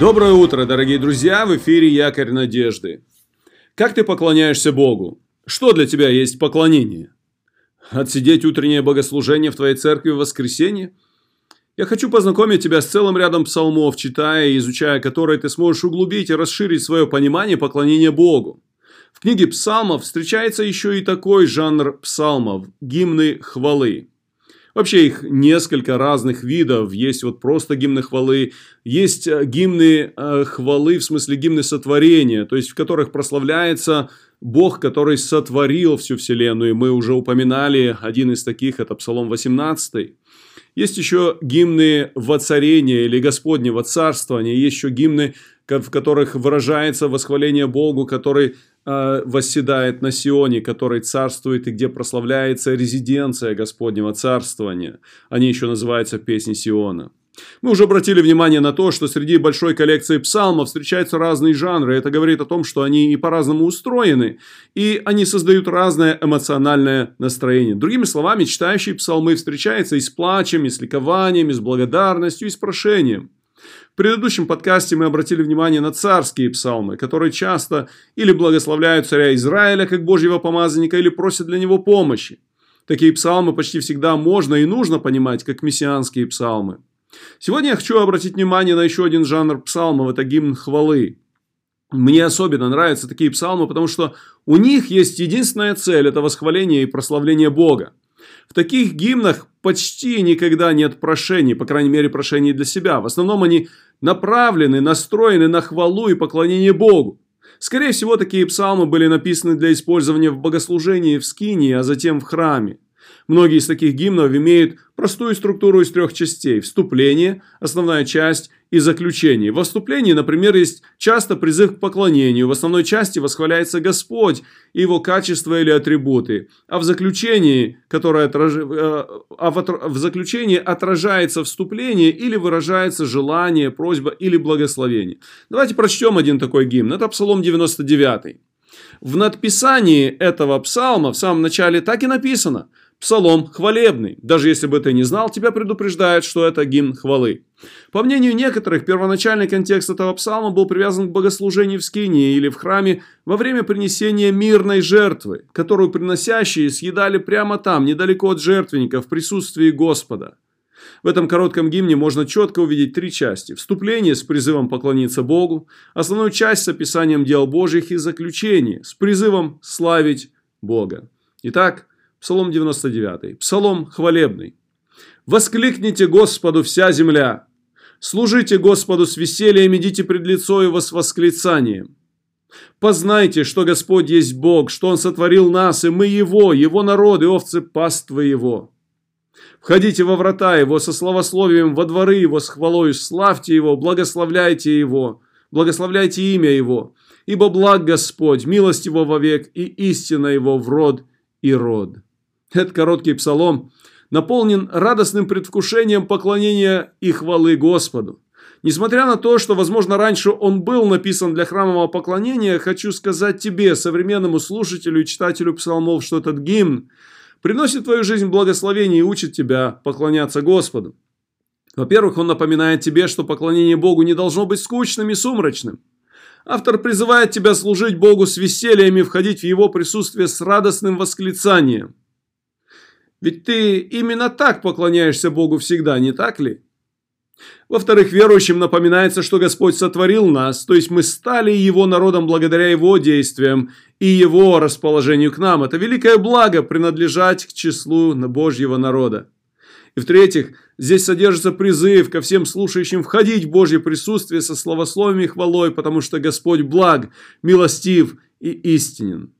Доброе утро, дорогие друзья! В эфире Якорь Надежды. Как ты поклоняешься Богу? Что для тебя есть поклонение? Отсидеть утреннее богослужение в твоей церкви в воскресенье? Я хочу познакомить тебя с целым рядом псалмов, читая и изучая которые ты сможешь углубить и расширить свое понимание поклонения Богу. В книге псалмов встречается еще и такой жанр псалмов – гимны хвалы. Вообще их несколько разных видов. Есть вот просто гимны хвалы, есть э, гимны э, хвалы, в смысле гимны сотворения, то есть в которых прославляется Бог, который сотворил всю вселенную. Мы уже упоминали один из таких, это Псалом 18. Есть еще гимны воцарения или Господнего царствования, есть еще гимны, в которых выражается восхваление Богу, который э, восседает на Сионе, который царствует и где прославляется резиденция Господнего царствования. Они еще называются «Песни Сиона». Мы уже обратили внимание на то, что среди большой коллекции псалмов встречаются разные жанры. Это говорит о том, что они и по-разному устроены, и они создают разное эмоциональное настроение. Другими словами, читающий псалмы встречается и с плачем, и с ликованием, и с благодарностью, и с прошением. В предыдущем подкасте мы обратили внимание на царские псалмы, которые часто или благословляют царя Израиля как Божьего помазанника, или просят для него помощи. Такие псалмы почти всегда можно и нужно понимать как мессианские псалмы. Сегодня я хочу обратить внимание на еще один жанр псалмов, это гимн хвалы. Мне особенно нравятся такие псалмы, потому что у них есть единственная цель – это восхваление и прославление Бога. В таких гимнах почти никогда нет прошений, по крайней мере прошений для себя. В основном они направлены, настроены на хвалу и поклонение Богу. Скорее всего, такие псалмы были написаны для использования в богослужении в скинии, а затем в храме. Многие из таких гимнов имеют простую структуру из трех частей. Вступление, основная часть и заключение. Во вступлении, например, есть часто призыв к поклонению. В основной части восхваляется Господь и его качества или атрибуты. А в заключении, которое отраж... Э, а в заключении отражается вступление или выражается желание, просьба или благословение. Давайте прочтем один такой гимн. Это Псалом 99. В надписании этого псалма в самом начале так и написано – Псалом хвалебный. Даже если бы ты не знал, тебя предупреждают, что это гимн хвалы. По мнению некоторых, первоначальный контекст этого псалма был привязан к богослужению в скинии или в храме во время принесения мирной жертвы, которую приносящие съедали прямо там, недалеко от жертвенника, в присутствии Господа. В этом коротком гимне можно четко увидеть три части. Вступление с призывом поклониться Богу, основную часть с описанием дел Божьих и заключение с призывом славить Бога. Итак, Псалом 99. Псалом хвалебный. «Воскликните Господу вся земля! Служите Господу с весельем, идите пред лицо Его с восклицанием! Познайте, что Господь есть Бог, что Он сотворил нас, и мы Его, Его народ и овцы паствы Его. Входите во врата Его со славословием, во дворы Его с хвалою, славьте Его, благословляйте Его, благословляйте имя Его, ибо благ Господь, милость Его вовек и истина Его в род и род». Этот короткий псалом наполнен радостным предвкушением поклонения и хвалы Господу. Несмотря на то, что, возможно, раньше он был написан для храмового поклонения, хочу сказать тебе, современному слушателю и читателю псалмов, что этот гимн приносит в твою жизнь благословение и учит тебя поклоняться Господу. Во-первых, он напоминает тебе, что поклонение Богу не должно быть скучным и сумрачным. Автор призывает тебя служить Богу с весельем и входить в Его присутствие с радостным восклицанием – ведь ты именно так поклоняешься Богу всегда, не так ли? Во-вторых, верующим напоминается, что Господь сотворил нас, то есть мы стали Его народом благодаря Его действиям и Его расположению к нам. Это великое благо принадлежать к числу Божьего народа. И в-третьих, здесь содержится призыв ко всем слушающим входить в Божье присутствие со словословием и хвалой, потому что Господь благ, милостив и истинен.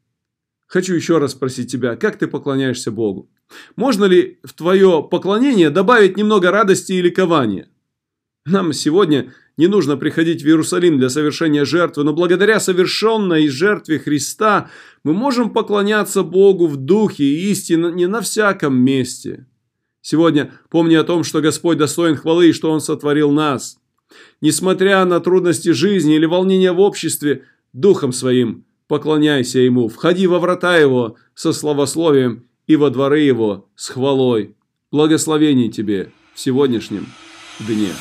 Хочу еще раз спросить тебя, как ты поклоняешься Богу? Можно ли в твое поклонение добавить немного радости и ликования? Нам сегодня не нужно приходить в Иерусалим для совершения жертвы, но благодаря совершенной жертве Христа мы можем поклоняться Богу в духе и истине не на всяком месте. Сегодня помни о том, что Господь достоин хвалы и что Он сотворил нас. Несмотря на трудности жизни или волнения в обществе, Духом Своим – поклоняйся ему, входи во врата его со славословием и во дворы его с хвалой. Благословений тебе в сегодняшнем дне.